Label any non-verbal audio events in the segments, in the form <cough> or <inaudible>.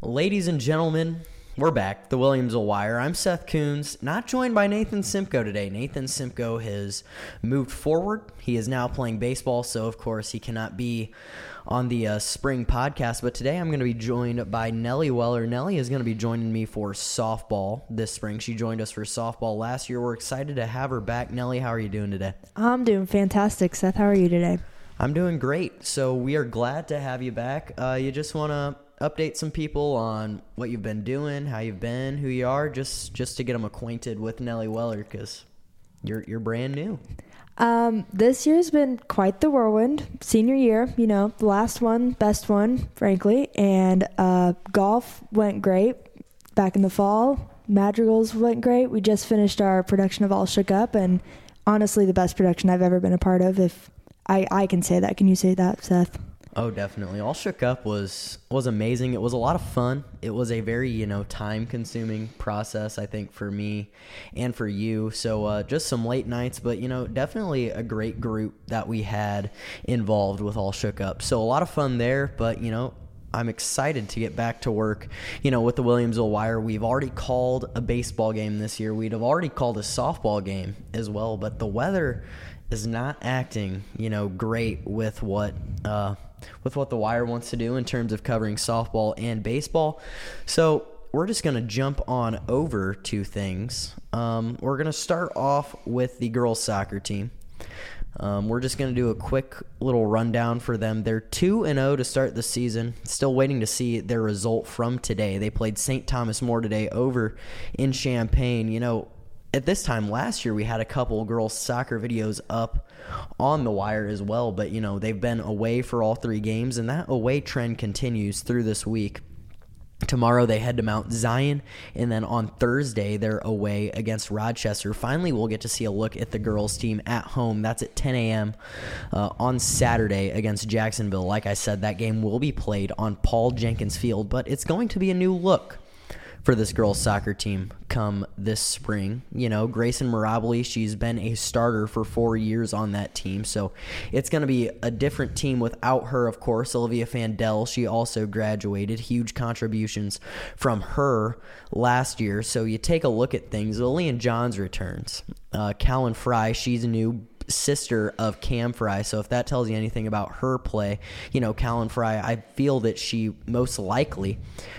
Ladies and gentlemen, we're back. The Williamsville Wire. I'm Seth Coons, not joined by Nathan Simcoe today. Nathan Simcoe has moved forward. He is now playing baseball, so of course he cannot be on the uh, spring podcast. But today I'm going to be joined by Nellie Weller. Nellie is going to be joining me for softball this spring. She joined us for softball last year. We're excited to have her back. Nellie, how are you doing today? I'm doing fantastic. Seth, how are you today? I'm doing great. So we are glad to have you back. Uh, you just want to update some people on what you've been doing, how you've been, who you are, just just to get them acquainted with Nellie Weller because you're you're brand new. Um, this year's been quite the whirlwind. Senior year, you know, the last one, best one, frankly. And uh, golf went great back in the fall. Madrigals went great. We just finished our production of All Shook Up, and honestly, the best production I've ever been a part of. If I, I can say that, can you say that, Seth? Oh, definitely. All Shook Up was was amazing. It was a lot of fun. It was a very you know time consuming process. I think for me and for you. So uh, just some late nights, but you know definitely a great group that we had involved with All Shook Up. So a lot of fun there. But you know I'm excited to get back to work. You know, with the Williamsville Wire, we've already called a baseball game this year. We'd have already called a softball game as well, but the weather is not acting, you know, great with what uh, with what the Wire wants to do in terms of covering softball and baseball. So we're just going to jump on over to things. Um, we're going to start off with the girls soccer team. Um, we're just going to do a quick little rundown for them. They're 2 and 0 to start the season. Still waiting to see their result from today. They played St. Thomas More today over in Champaign. You know, at this time last year we had a couple girls soccer videos up on the wire as well but you know they've been away for all three games and that away trend continues through this week Tomorrow they head to Mount Zion, and then on Thursday they're away against Rochester. Finally, we'll get to see a look at the girls' team at home. That's at 10 a.m. Uh, on Saturday against Jacksonville. Like I said, that game will be played on Paul Jenkins Field, but it's going to be a new look for this girls' soccer team come this spring. You know, Grayson Mirabili, she's been a starter for four years on that team. So it's going to be a different team without her, of course. Olivia Fandel, she also graduated. Huge contributions from her last year. So you take a look at things. Lillian Johns returns. Uh, Callan Fry, she's new sister of Cam Fry. So if that tells you anything about her play, you know, Callan Fry, I feel that she most likely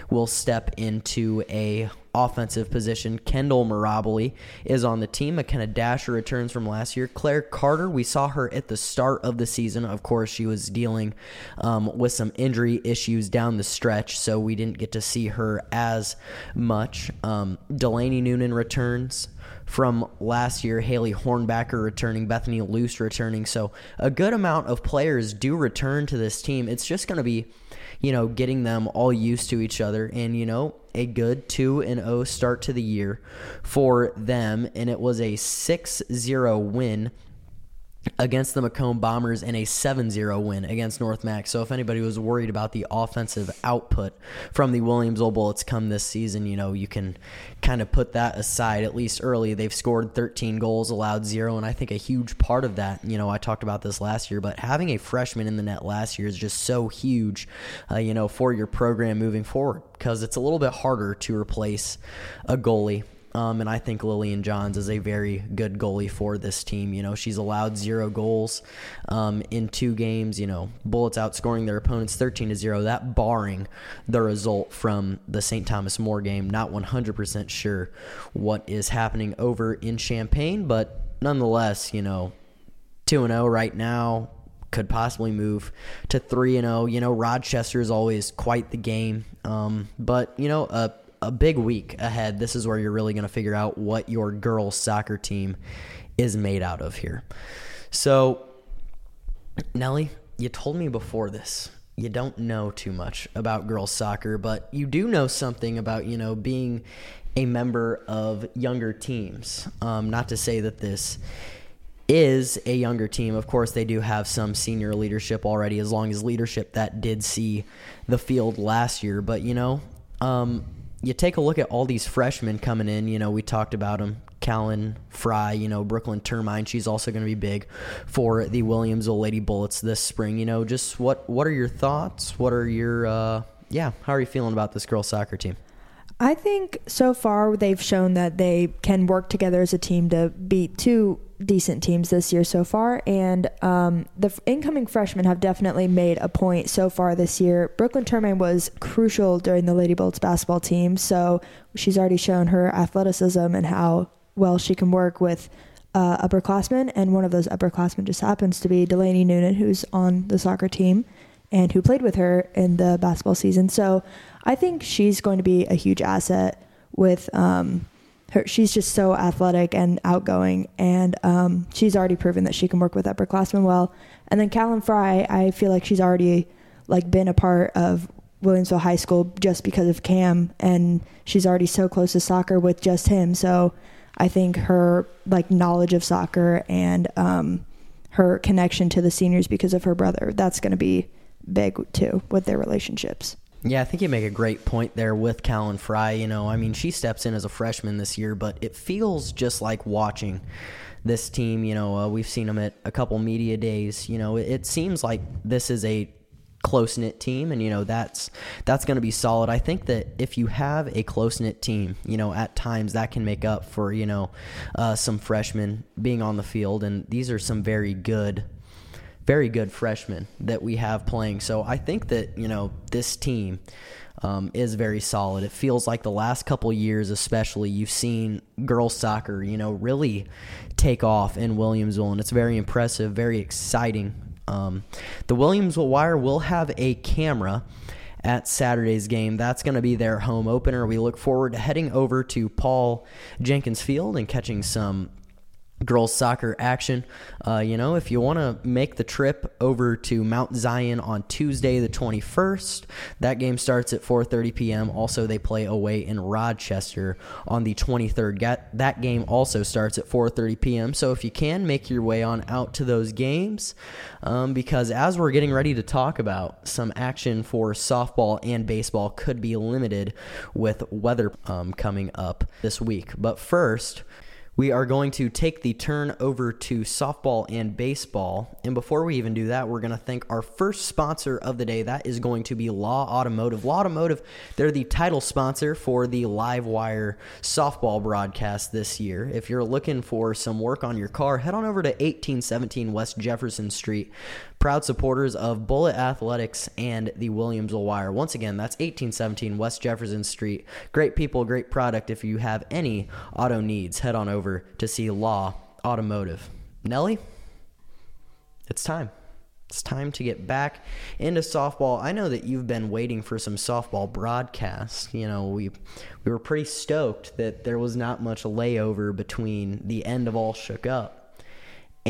will step into a offensive position. Kendall Mirabili is on the team. McKenna Dasher returns from last year. Claire Carter, we saw her at the start of the season. Of course, she was dealing um, with some injury issues down the stretch, so we didn't get to see her as much. Um, Delaney Noonan returns from last year. Haley Hornbacker returning, Bethany Luce returning. So a good amount of players do return to this team. It's just going to be, you know, getting them all used to each other and, you know, a good 2 and 0 start to the year for them and it was a 6-0 win against the Macomb Bombers in a 7-0 win against North Mac. So if anybody was worried about the offensive output from the Williamsville Bullets come this season, you know, you can kind of put that aside at least early. They've scored 13 goals, allowed 0, and I think a huge part of that, you know, I talked about this last year, but having a freshman in the net last year is just so huge, uh, you know, for your program moving forward because it's a little bit harder to replace a goalie um, and I think Lillian Johns is a very good goalie for this team. You know, she's allowed zero goals um, in two games. You know, Bullets outscoring their opponents 13 to 0. That barring the result from the St. Thomas More game. Not 100% sure what is happening over in Champaign, but nonetheless, you know, 2 and 0 right now could possibly move to 3 and 0. You know, Rochester is always quite the game. Um, but, you know, a a big week ahead. This is where you're really going to figure out what your girls' soccer team is made out of here. So, Nellie, you told me before this you don't know too much about girls soccer, but you do know something about you know being a member of younger teams. Um, not to say that this is a younger team. Of course, they do have some senior leadership already, as long as leadership that did see the field last year. But you know, um, you take a look at all these freshmen coming in. You know, we talked about them. Callan Fry, you know, Brooklyn Termine. She's also going to be big for the Williamsville Lady Bullets this spring. You know, just what what are your thoughts? What are your uh, yeah, how are you feeling about this girls soccer team? I think so far they've shown that they can work together as a team to beat two decent teams this year so far. And um, the f- incoming freshmen have definitely made a point so far this year. Brooklyn Termain was crucial during the Lady Bolts basketball team. So she's already shown her athleticism and how well she can work with uh, upperclassmen. And one of those upperclassmen just happens to be Delaney Noonan, who's on the soccer team and who played with her in the basketball season. So I think she's going to be a huge asset with um, her. She's just so athletic and outgoing, and um, she's already proven that she can work with upperclassmen well. And then Callan Fry, I feel like she's already like been a part of Williamsville High School just because of Cam, and she's already so close to soccer with just him. So I think her like knowledge of soccer and um, her connection to the seniors because of her brother, that's going to be big too with their relationships. Yeah, I think you make a great point there with Callan Fry. You know, I mean, she steps in as a freshman this year, but it feels just like watching this team. You know, uh, we've seen them at a couple media days. You know, it, it seems like this is a close knit team, and you know that's that's going to be solid. I think that if you have a close knit team, you know, at times that can make up for you know uh, some freshmen being on the field, and these are some very good very good freshmen that we have playing. So I think that, you know, this team um, is very solid. It feels like the last couple years, especially, you've seen girls soccer, you know, really take off in Williamsville, and it's very impressive, very exciting. Um, the Williamsville Wire will have a camera at Saturday's game. That's going to be their home opener. We look forward to heading over to Paul Jenkins Field and catching some girls soccer action. Uh, you know, if you want to make the trip over to Mount Zion on Tuesday the 21st, that game starts at 4:30 p.m. Also, they play away in Rochester on the 23rd. That game also starts at 4:30 p.m. So if you can make your way on out to those games, um, because as we're getting ready to talk about some action for softball and baseball could be limited with weather um, coming up this week. But first. We are going to take the turn over to softball and baseball. And before we even do that, we're going to thank our first sponsor of the day. That is going to be Law Automotive. Law Automotive, they're the title sponsor for the Live Wire softball broadcast this year. If you're looking for some work on your car, head on over to 1817 West Jefferson Street proud supporters of Bullet Athletics and the Williamsville Wire. Once again, that's 1817 West Jefferson Street. Great people, great product. If you have any auto needs, head on over to see Law Automotive. Nellie, it's time. It's time to get back into softball. I know that you've been waiting for some softball broadcasts. You know, we we were pretty stoked that there was not much layover between the end of all shook up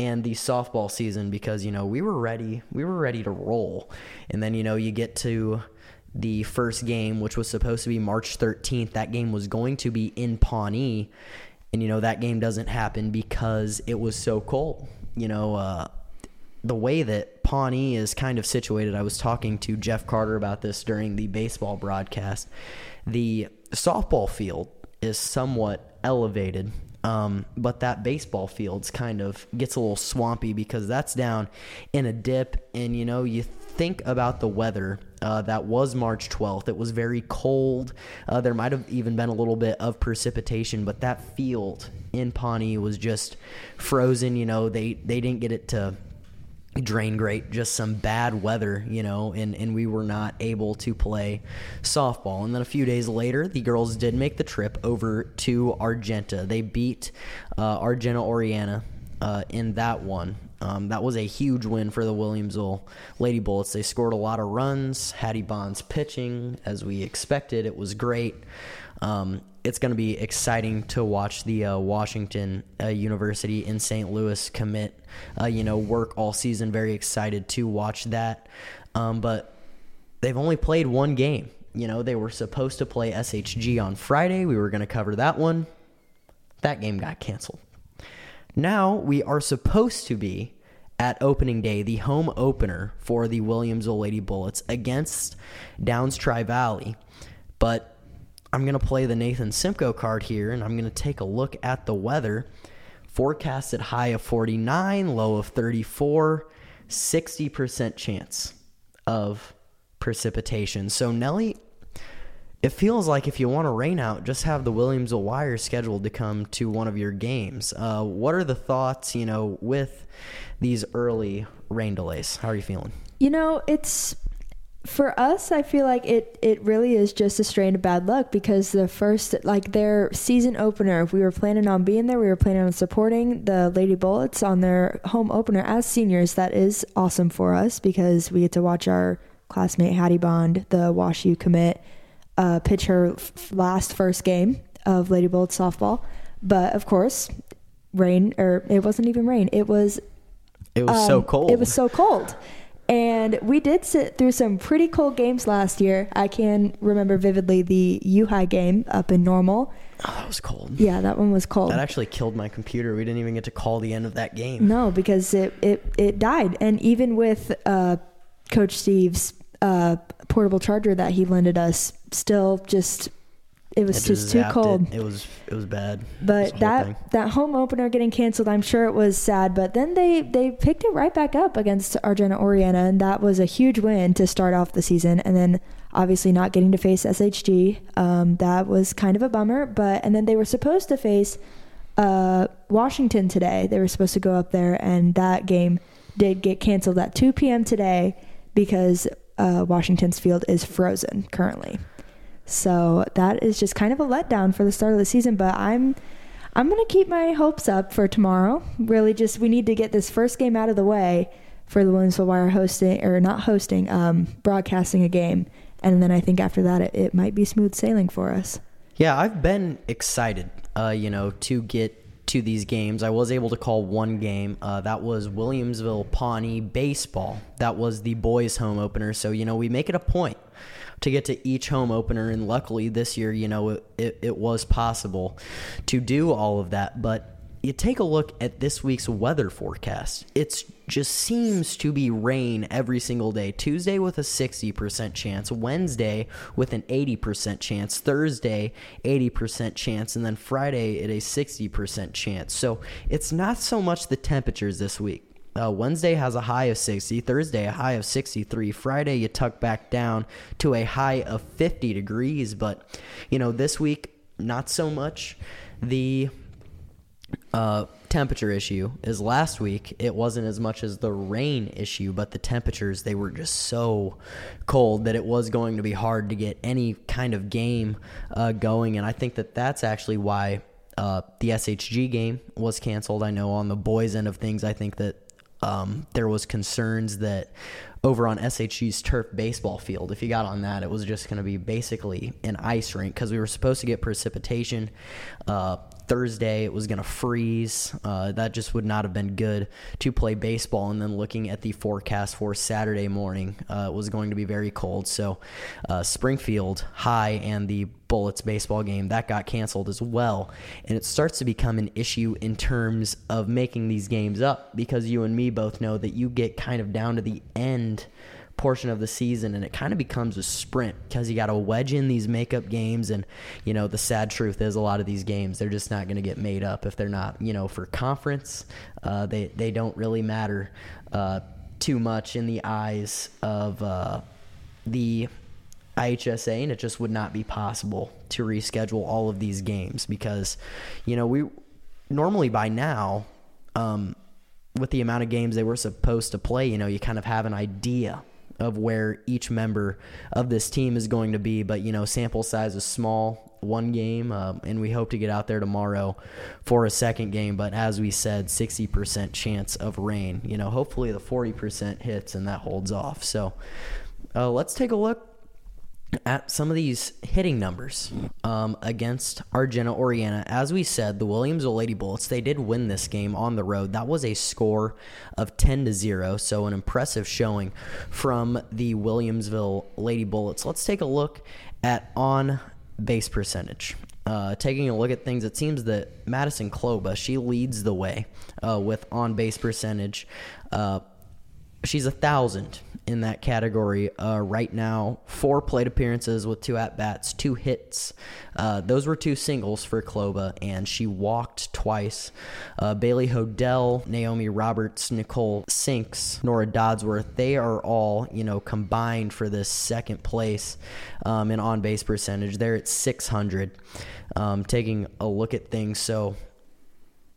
and the softball season because you know we were ready we were ready to roll. And then you know you get to the first game which was supposed to be March 13th that game was going to be in Pawnee. And you know that game doesn't happen because it was so cold. You know uh, the way that Pawnee is kind of situated I was talking to Jeff Carter about this during the baseball broadcast. The softball field is somewhat elevated um, but that baseball field's kind of gets a little swampy because that's down in a dip, and you know you think about the weather. Uh, that was March 12th. It was very cold. Uh, there might have even been a little bit of precipitation, but that field in Pawnee was just frozen. You know, they they didn't get it to drain great, just some bad weather, you know, and, and we were not able to play softball. And then a few days later, the girls did make the trip over to Argenta. They beat uh, Argenta Oreana uh, in that one. Um, that was a huge win for the Williamsville Lady Bullets. They scored a lot of runs. Hattie Bonds pitching, as we expected. It was great. Um, it's going to be exciting to watch the uh, Washington uh, University in St. Louis commit, uh, you know, work all season. Very excited to watch that. Um, but they've only played one game. You know, they were supposed to play SHG on Friday. We were going to cover that one. That game got canceled. Now we are supposed to be at opening day, the home opener for the Williamsville Lady Bullets against Downs Tri Valley. But I'm going to play the Nathan Simcoe card here, and I'm going to take a look at the weather. Forecasted high of 49, low of 34, 60% chance of precipitation. So Nellie, it feels like if you want a rain out, just have the Williamsville Wire scheduled to come to one of your games. Uh, what are the thoughts, you know, with these early rain delays? How are you feeling? You know, it's for us, I feel like it it really is just a strain of bad luck because the first like their season opener, if we were planning on being there. We were planning on supporting the Lady Bullets on their home opener as seniors. That is awesome for us because we get to watch our classmate Hattie Bond, the Wash U commit, uh, pitch her f- last first game of Lady Bullets softball. But of course, rain or it wasn't even rain. It was It was so um, cold. It was so cold. And we did sit through some pretty cold games last year. I can remember vividly the U High game up in Normal. Oh, that was cold. Yeah, that one was cold. That actually killed my computer. We didn't even get to call the end of that game. No, because it, it, it died. And even with uh, Coach Steve's uh, portable charger that he lended us, still just, it was It just too cold. It. it was it was bad. But that that home opener getting canceled, I'm sure it was sad. But then they they picked it right back up against Argenta Oreana, and that was a huge win to start off the season. And then obviously not getting to face SHG, um, that was kind of a bummer. But and then they were supposed to face uh, Washington today. They were supposed to go up there, and that game did get canceled at 2 p.m. today because uh, Washington's field is frozen currently. So that is just kind of a letdown for the start of the season. But I'm I'm gonna keep my hopes up for tomorrow. Really, just we need to get this first game out of the way for the Williamsville Wire hosting or not hosting, um, broadcasting a game, and then I think after that it, it might be smooth sailing for us. Yeah, I've been excited, uh, you know, to get to these games. I was able to call one game. Uh, that was Williamsville Pawnee baseball. That was the boys' home opener. So you know, we make it a point to get to each home opener, and luckily this year, you know, it, it, it was possible to do all of that. But you take a look at this week's weather forecast. It just seems to be rain every single day. Tuesday with a 60% chance, Wednesday with an 80% chance, Thursday 80% chance, and then Friday at a 60% chance. So it's not so much the temperatures this week. Uh, Wednesday has a high of 60, Thursday a high of 63, Friday you tuck back down to a high of 50 degrees. But, you know, this week, not so much. The uh, temperature issue is last week it wasn't as much as the rain issue but the temperatures they were just so cold that it was going to be hard to get any kind of game uh, going and i think that that's actually why uh, the shg game was canceled i know on the boys end of things i think that um, there was concerns that over on SHG's turf baseball field, if you got on that, it was just going to be basically an ice rink because we were supposed to get precipitation. Uh, Thursday it was going to freeze. Uh, that just would not have been good to play baseball. And then looking at the forecast for Saturday morning, uh, it was going to be very cold. So uh, Springfield High and the Bullets baseball game that got canceled as well. And it starts to become an issue in terms of making these games up because you and me both know that you get kind of down to the end portion of the season and it kind of becomes a sprint because you got to wedge in these makeup games and you know the sad truth is a lot of these games they're just not going to get made up if they're not you know for conference. Uh, they they don't really matter uh, too much in the eyes of uh, the IHSA and it just would not be possible to reschedule all of these games because you know we normally by now um, with the amount of games they were supposed to play you know you kind of have an idea of where each member of this team is going to be but you know sample size is small one game um, and we hope to get out there tomorrow for a second game but as we said 60% chance of rain. You know hopefully the 40% hits and that holds off. So uh, let's take a look at some of these hitting numbers um, against Argenta Oreana. As we said, the Williamsville Lady Bullets they did win this game on the road. That was a score of ten to zero, so an impressive showing from the Williamsville Lady Bullets. Let's take a look at on base percentage. Uh, taking a look at things, it seems that Madison Kloba she leads the way uh, with on base percentage. Uh, she's a thousand in that category uh, right now. Four plate appearances with two at bats, two hits. Uh, those were two singles for Kloba, and she walked twice. Uh, Bailey Hodell, Naomi Roberts, Nicole Sinks, Nora Dodsworth, they are all, you know, combined for this second place um, in on base percentage. They're at 600. Um, taking a look at things. So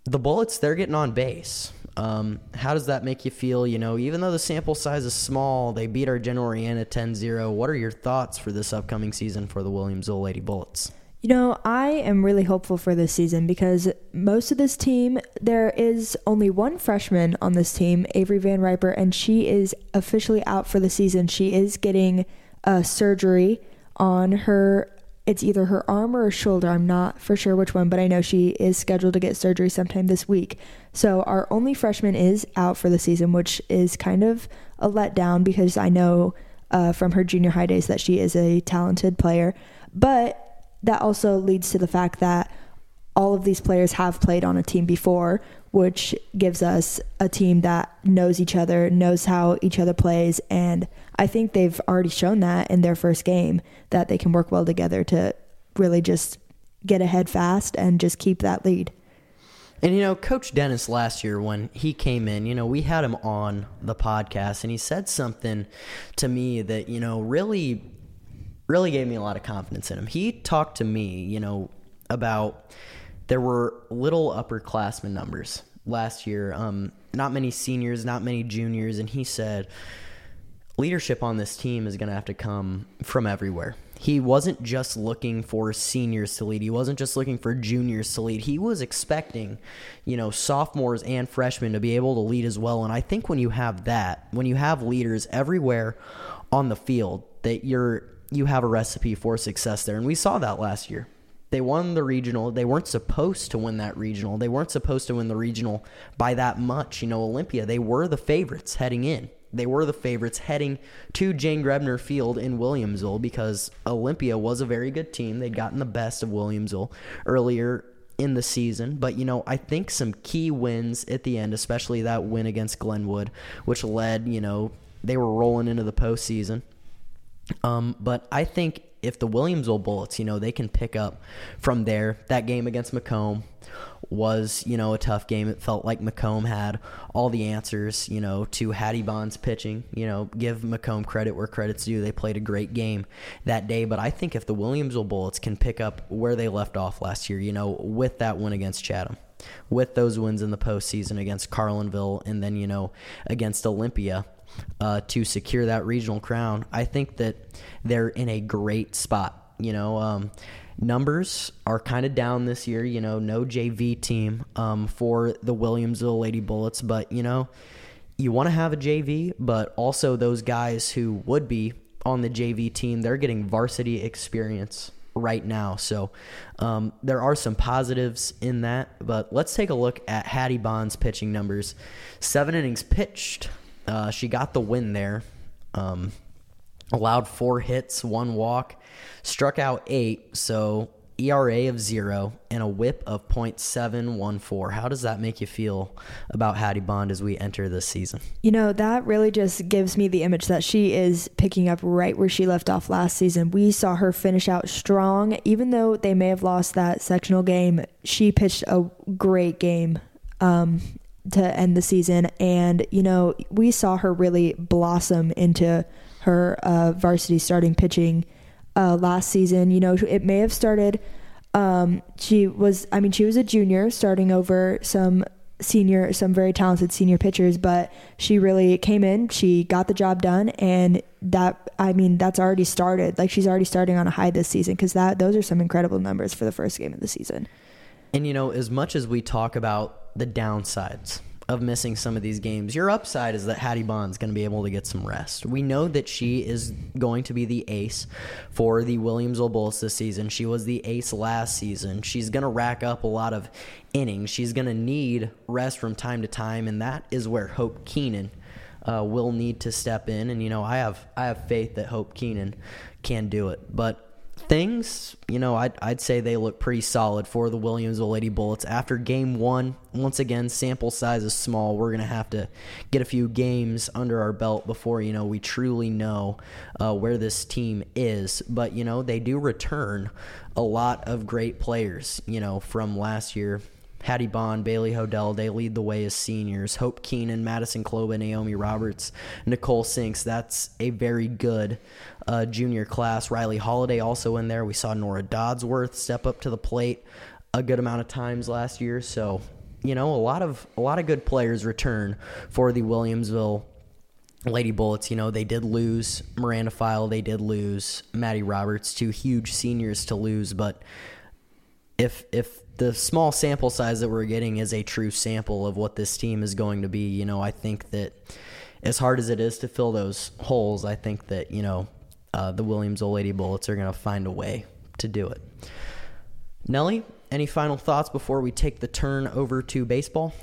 the Bullets, they're getting on base. Um, how does that make you feel? You know, even though the sample size is small, they beat Argenta Oreana 10 0. What are your thoughts for this upcoming season for the Williamsville Lady Bullets? You know, I am really hopeful for this season because most of this team, there is only one freshman on this team, Avery Van Riper, and she is officially out for the season. She is getting a surgery on her it's either her arm or her shoulder. I'm not for sure which one, but I know she is scheduled to get surgery sometime this week. So our only freshman is out for the season, which is kind of a letdown because I know uh, from her junior high days that she is a talented player. But that also leads to the fact that all of these players have played on a team before, which gives us a team that knows each other, knows how each other plays, and I think they've already shown that in their first game that they can work well together to really just get ahead fast and just keep that lead. And you know, Coach Dennis last year when he came in, you know, we had him on the podcast and he said something to me that, you know, really really gave me a lot of confidence in him. He talked to me, you know, about there were little upperclassmen numbers last year. Um, not many seniors, not many juniors, and he said leadership on this team is going to have to come from everywhere. He wasn't just looking for seniors to lead. He wasn't just looking for juniors to lead. He was expecting, you know, sophomores and freshmen to be able to lead as well. And I think when you have that, when you have leaders everywhere on the field, that you're you have a recipe for success there. And we saw that last year. They won the regional. They weren't supposed to win that regional. They weren't supposed to win the regional by that much. You know, Olympia, they were the favorites heading in. They were the favorites heading to Jane Grebner Field in Williamsville because Olympia was a very good team. They'd gotten the best of Williamsville earlier in the season. But, you know, I think some key wins at the end, especially that win against Glenwood, which led, you know, they were rolling into the postseason. Um, but I think if the Williamsville Bullets, you know, they can pick up from there. That game against Macomb was, you know, a tough game. It felt like Macomb had all the answers, you know, to Hattie Bond's pitching. You know, give Macomb credit where credit's due. They played a great game that day. But I think if the Williamsville Bullets can pick up where they left off last year, you know, with that win against Chatham, with those wins in the postseason against Carlinville, and then, you know, against Olympia, uh, to secure that regional crown, I think that they're in a great spot. You know, um, numbers are kind of down this year. You know, no JV team um, for the Williamsville Lady Bullets, but you know, you want to have a JV, but also those guys who would be on the JV team, they're getting varsity experience right now. So um, there are some positives in that. But let's take a look at Hattie Bond's pitching numbers. Seven innings pitched, uh, she got the win there. Um, allowed four hits, one walk, struck out eight, so ERA of zero and a whip of .714. How does that make you feel about Hattie Bond as we enter this season? You know, that really just gives me the image that she is picking up right where she left off last season. We saw her finish out strong. Even though they may have lost that sectional game, she pitched a great game. Um, to end the season. And, you know, we saw her really blossom into her uh, varsity starting pitching uh, last season. You know, it may have started. Um, she was, I mean, she was a junior starting over some senior, some very talented senior pitchers, but she really came in, she got the job done, and that, I mean, that's already started. Like she's already starting on a high this season because that, those are some incredible numbers for the first game of the season. And, you know, as much as we talk about the downsides of missing some of these games. Your upside is that Hattie Bond's going to be able to get some rest. We know that she is going to be the ace for the Williamsville Bulls this season. She was the ace last season. She's going to rack up a lot of innings. She's going to need rest from time to time, and that is where Hope Keenan uh, will need to step in. And you know, I have I have faith that Hope Keenan can do it, but things, you know, I'd, I'd say they look pretty solid for the Williamsville Lady Bullets. After game one, once again, sample size is small. We're going to have to get a few games under our belt before, you know, we truly know uh, where this team is. But, you know, they do return a lot of great players, you know, from last year. Hattie Bond, Bailey Hodell, they lead the way as seniors. Hope Keenan, Madison Kloba, Naomi Roberts, Nicole Sinks. That's a very good uh, junior class. Riley Holiday also in there. We saw Nora Dodsworth step up to the plate a good amount of times last year. So, you know, a lot of a lot of good players return for the Williamsville Lady Bullets, you know, they did lose Miranda File, they did lose Maddie Roberts, two huge seniors to lose, but if if the small sample size that we're getting is a true sample of what this team is going to be, you know, I think that as hard as it is to fill those holes, I think that, you know, uh, the Old Lady Bullets are going to find a way to do it. Nellie, any final thoughts before we take the turn over to baseball?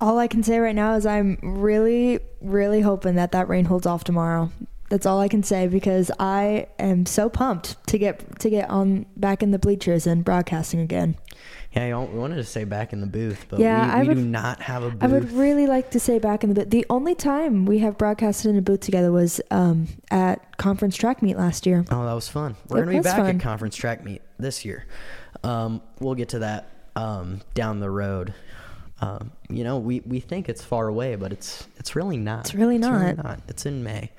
All I can say right now is I'm really, really hoping that that rain holds off tomorrow. That's all I can say because I am so pumped to get to get on back in the bleachers and broadcasting again. Yeah, we wanted to say back in the booth, but Yeah, we, I we would- do not have a booth. I would really like to say back in the booth. The only time we have broadcasted in a booth together was um, at conference track meet last year. Oh, that was fun. We're It to be back fun. at conference track meet this year. Um, we'll get to that um, down the road. Um, you know, we, we think it's far away, but it's it's really not. It's really not. not. It's in May.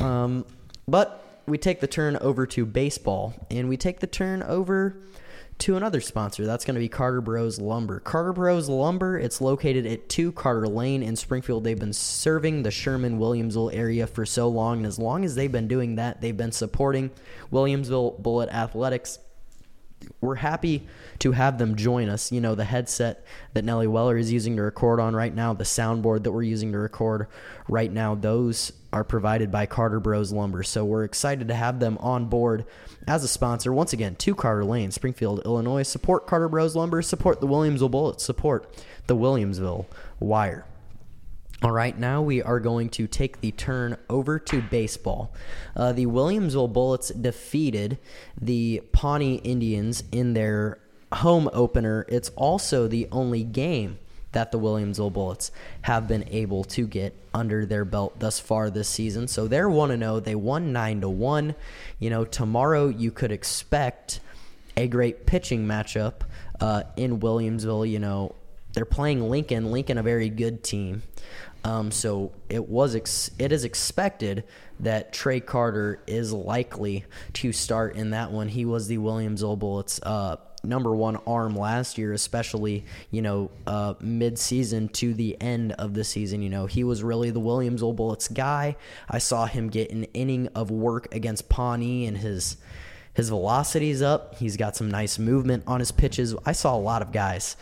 Um, but we take the turn over to baseball, and we take the turn over to another sponsor. That's going to be Carter Bros Lumber. Carter Bros Lumber, it's located at 2 Carter Lane in Springfield. They've been serving the Sherman Williamsville area for so long, and as long as they've been doing that, they've been supporting Williamsville Bullet Athletics we're happy to have them join us. You know, the headset that Nellie Weller is using to record on right now, the soundboard that we're using to record right now, those are provided by Carter Bros Lumber. So we're excited to have them on board as a sponsor. Once again, to Carter Lane, Springfield, Illinois. Support Carter Bros Lumber, support the Williamsville Bullets, support the Williamsville Wire. All right, now we are going to take the turn over to baseball. Uh, the Williamsville Bullets defeated the Pawnee Indians in their home opener. It's also the only game that the Williamsville Bullets have been able to get under their belt thus far this season. So they're 1 0. They won 9 to 1. You know, tomorrow you could expect a great pitching matchup uh, in Williamsville. You know, they're playing Lincoln. Lincoln, a very good team. Um, so it was ex- it is expected that Trey Carter is likely to start in that one. He was the Williamsville Bullets uh, number one arm last year, especially you know uh, mid season to the end of the season. You know he was really the Williamsville Bullets guy. I saw him get an inning of work against Pawnee and his his velocity's up. He's got some nice movement on his pitches. I saw a lot of guys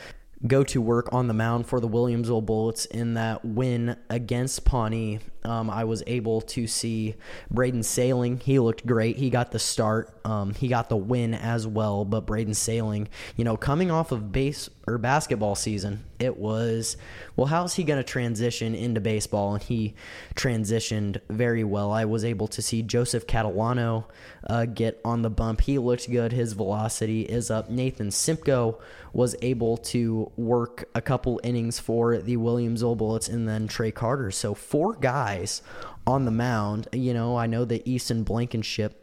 go to work on the mound for the Williamsville Bullets in that win against Pawnee. Um, I was able to see Braden Sailing. He looked great. He got the start. Um, he got the win as well. But Braden Sailing, you know, coming off of base or basketball season, it was well. How's he going to transition into baseball? And he transitioned very well. I was able to see Joseph Catalano uh, get on the bump. He looked good. His velocity is up. Nathan Simcoe was able to work a couple innings for the Williamsville Bullets and then Trey Carter. So four guys on the mound. You know, I know that Easton Blankenship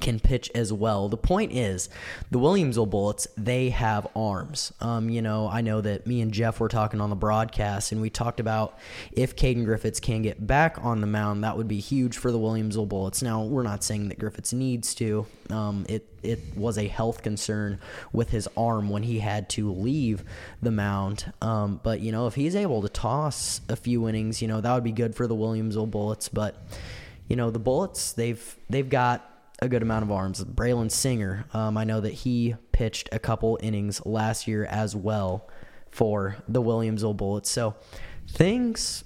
can pitch as well. The point is, the Williamsville Bullets, they have arms. Um, you know, I know that me and Jeff were talking on the broadcast, and we talked about if Caden Griffiths can get back on the mound, that would be huge for the Williamsville Bullets. Now, we're not saying that Griffiths needs to. Um, it it was a health concern with his arm when he had to leave the mound. Um, but you know, if he's able to toss a few innings, you know, that would be good for the Williamsville Bullets. But you know, the Bullets, they've they've got a good amount of arms. Braylon Singer, um, I know that he pitched a couple innings last year as well for the Williamsville Bullets. So things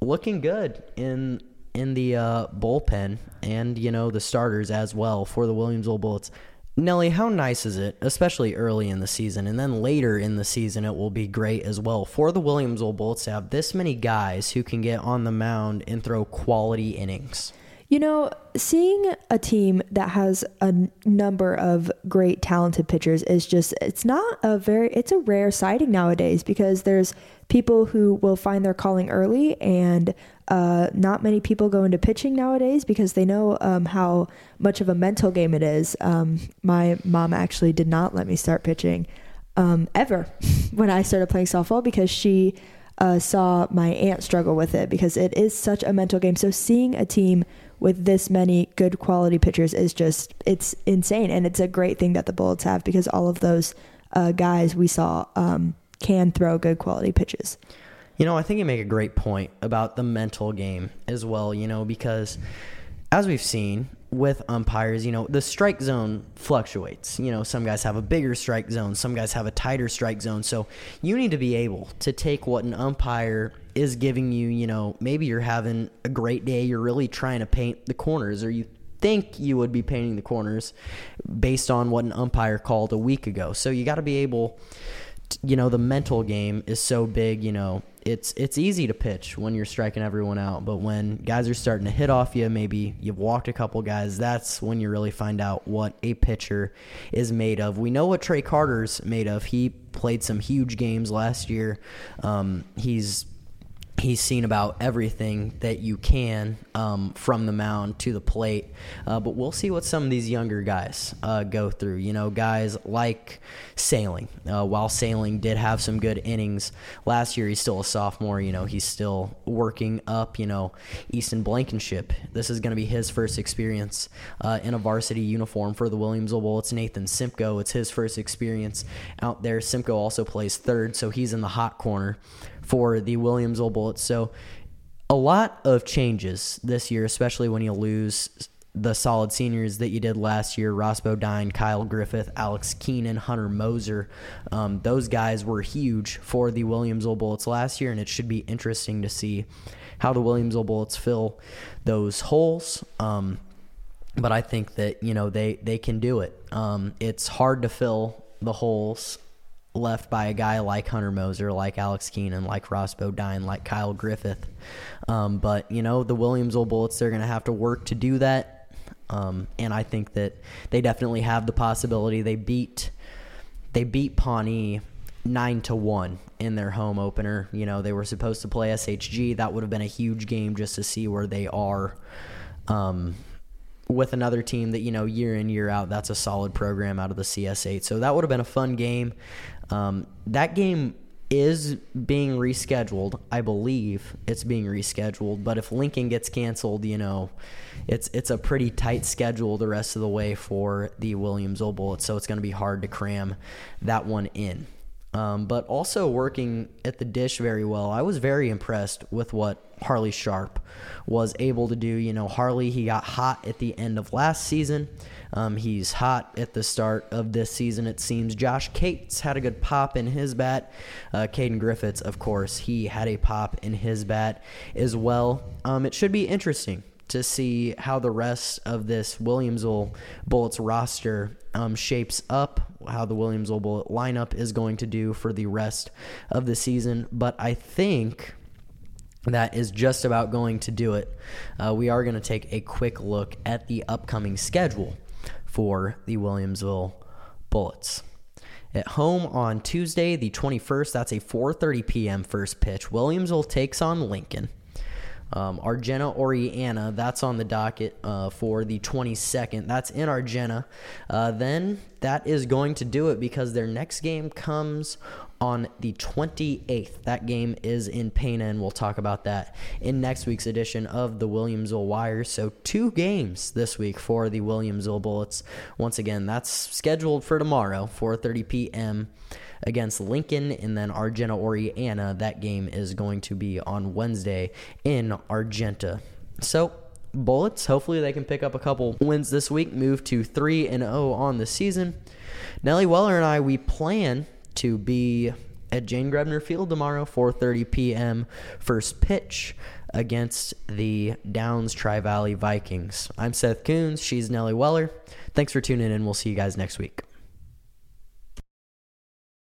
looking good in in the uh, bullpen and you know the starters as well for the Williamsville Bullets. Nellie, how nice is it, especially early in the season, and then later in the season, it will be great as well for the Williamsville Bullets to have this many guys who can get on the mound and throw quality innings. You know, seeing a team that has a number of great talented pitchers is just it's not a very it's a rare sighting nowadays because there's people who will find their calling early and uh, not many people go into pitching nowadays because they know um, how much of a mental game it is. Um, my mom actually did not let me start pitching um, ever <laughs> when I started playing softball because she uh, saw my aunt struggle with it because it is such a mental game. So seeing a team with this many good quality pitchers is just it's insane, and it's a great thing that the Bullets have because all of those uh, guys we saw um, can throw good quality pitches. You know, I think you make a great point about the mental game as well, you know, because as we've seen with umpires, you know, the strike zone fluctuates. You know, some guys have a bigger strike zone, some guys have a tighter strike zone. So you need to be able to take what an umpire is giving you, you know, maybe you're having a great day, you're really trying to paint the corners, or you think you would be painting the corners based on what an umpire called a week ago. So you got to be able you know the mental game is so big you know it's it's easy to pitch when you're striking everyone out but when guys are starting to hit off you maybe you've walked a couple guys that's when you really find out what a pitcher is made of. We know what trey carter's made of. He played some huge games last year. Um, he's he's seen about everything that you can um, from the mound to the plate. Uh, but we'll see what some of these younger guys uh, go through. You know, guys like Sailing. Uh, while Sailing did have some good innings last year, he's still a sophomore. You know, he's still working up. You know, Easton Blankenship. This is going to be his first experience uh, in a varsity uniform for the Williamsville It's Nathan Simcoe. It's his first experience out there. Simcoe also plays third, so he's in the hot corner for the Williamsville Bullets. So a lot of changes this year, especially when you lose the solid seniors that you did last year Ross Bodine, Kyle Griffith, Alex Keenan, Hunter Moser. Um, those guys were huge for the Williamsville Bullets last year, and it should be interesting to see how the Williamsville Bullets fill those holes. Um, but I think that you know they they can do it. Um, it's hard to fill the holes left by a guy like Hunter Moser, like Alex Keenan, like Ross Bodine, like Kyle Griffith. Um, but, you know, the Williamsville Bullets, they're going to have to work to do that. Um, and I think that they definitely have the possibility. They beat they beat Pawnee nine to one in their home opener. You know, they were supposed to play SHG. That would have been a huge game just to see where they are. Um, with another team that you know year in year out that's a solid program out of the CS8 so that would have been a fun game um, that game is being rescheduled. I believe it's being rescheduled. But if Lincoln gets canceled, you know, it's it's a pretty tight schedule the rest of the way for the Williamsville Bullets. So it's going to be hard to cram that one in. Um, but also working at the dish very well. I was very impressed with what Harley Sharp was able to do. You know, Harley, he got hot at the end of last season. Um, he's hot at the start of this season, it seems. Josh Cates had a good pop in his bat. Uh, Caden Griffiths, of course, he had a pop in his bat as well. Um, it should be interesting to see how the rest of this Williamsville Bullets roster um, shapes up, how the Williamsville Bullet lineup is going to do for the rest of the season. But I think that is just about going to do it. Uh, we are going to take a quick look at the upcoming schedule for the Williamsville Bullets. At home on Tuesday, the 21st, that's a 4:30 p.m. first pitch. Williamsville takes on Lincoln. Um, Argenta Oreana, that's on the docket uh, for the 22nd. That's in Argenta. Uh, then that is going to do it because their next game comes on the 28th. That game is in Pana, and we'll talk about that in next week's edition of the Williamsville Wire. So, two games this week for the Williamsville Bullets. Once again, that's scheduled for tomorrow, 4:30 p.m. against Lincoln, and then Argenta Oreana. That game is going to be on Wednesday in Argenta. So, Bullets, hopefully they can pick up a couple wins this week, move to 3 and 0 on the season. Nellie Weller and I, we plan to be at Jane Grebner Field tomorrow, 4:30 p.m. First pitch against the Downs Tri Valley Vikings. I'm Seth Coons. She's Nellie Weller. Thanks for tuning in. We'll see you guys next week.